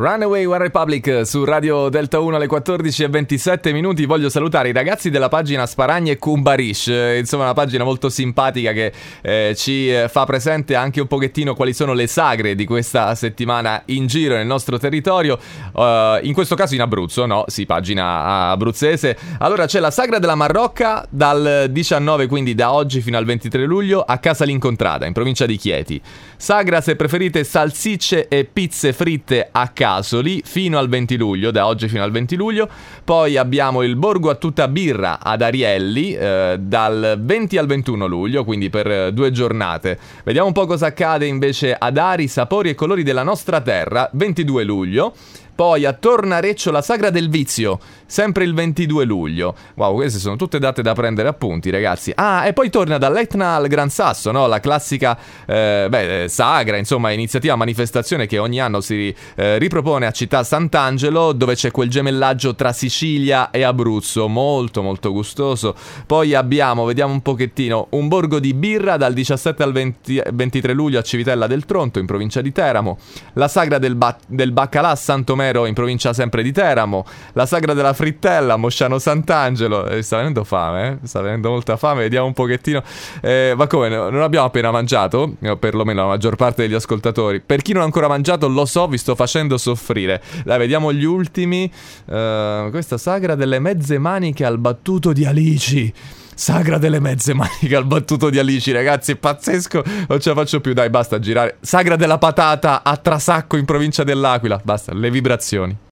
Runaway One Republic su Radio Delta 1 alle 14 e 27 minuti. Voglio salutare i ragazzi della pagina Sparagne Kumbarish, insomma una pagina molto simpatica che eh, ci eh, fa presente anche un pochettino quali sono le sagre di questa settimana in giro nel nostro territorio, uh, in questo caso in Abruzzo, no? Sì, pagina abruzzese. Allora c'è la sagra della Marrocca dal 19, quindi da oggi fino al 23 luglio a Casa L'Incontrata, in provincia di Chieti. Sagra se preferite salsicce e pizze fritte a casa Casoli fino al 20 luglio, da oggi fino al 20 luglio. Poi abbiamo il Borgo a tutta birra ad Arielli eh, dal 20 al 21 luglio, quindi per eh, due giornate. Vediamo un po' cosa accade invece ad Ari, sapori e colori della nostra terra, 22 luglio. Poi a Tornareccio la sagra del vizio, sempre il 22 luglio. Wow, queste sono tutte date da prendere appunti, ragazzi. Ah, e poi torna dall'Etna al Gran Sasso, no? La classica eh, beh, eh, sagra, insomma, iniziativa, manifestazione che ogni anno si eh, ripropone a Città Sant'Angelo, dove c'è quel gemellaggio tra Sicilia e Abruzzo, molto molto gustoso. Poi abbiamo, vediamo un pochettino, un borgo di birra dal 17 al 20, 23 luglio a Civitella del Tronto, in provincia di Teramo. La sagra del, ba- del Baccalà a Santomero Romero in provincia sempre di Teramo, la sagra della frittella Mosciano Sant'Angelo, eh, sta venendo fame, eh? sta venendo molta fame, vediamo un pochettino, eh, ma come, non abbiamo appena mangiato, o perlomeno la maggior parte degli ascoltatori, per chi non ha ancora mangiato lo so, vi sto facendo soffrire, dai vediamo gli ultimi, uh, questa sagra delle mezze maniche al battuto di Alici, Sagra delle mezze maniche al battuto di Alici, ragazzi, pazzesco. Non ce la faccio più, dai, basta girare. Sagra della patata a Trasacco in provincia dell'Aquila. Basta, le vibrazioni.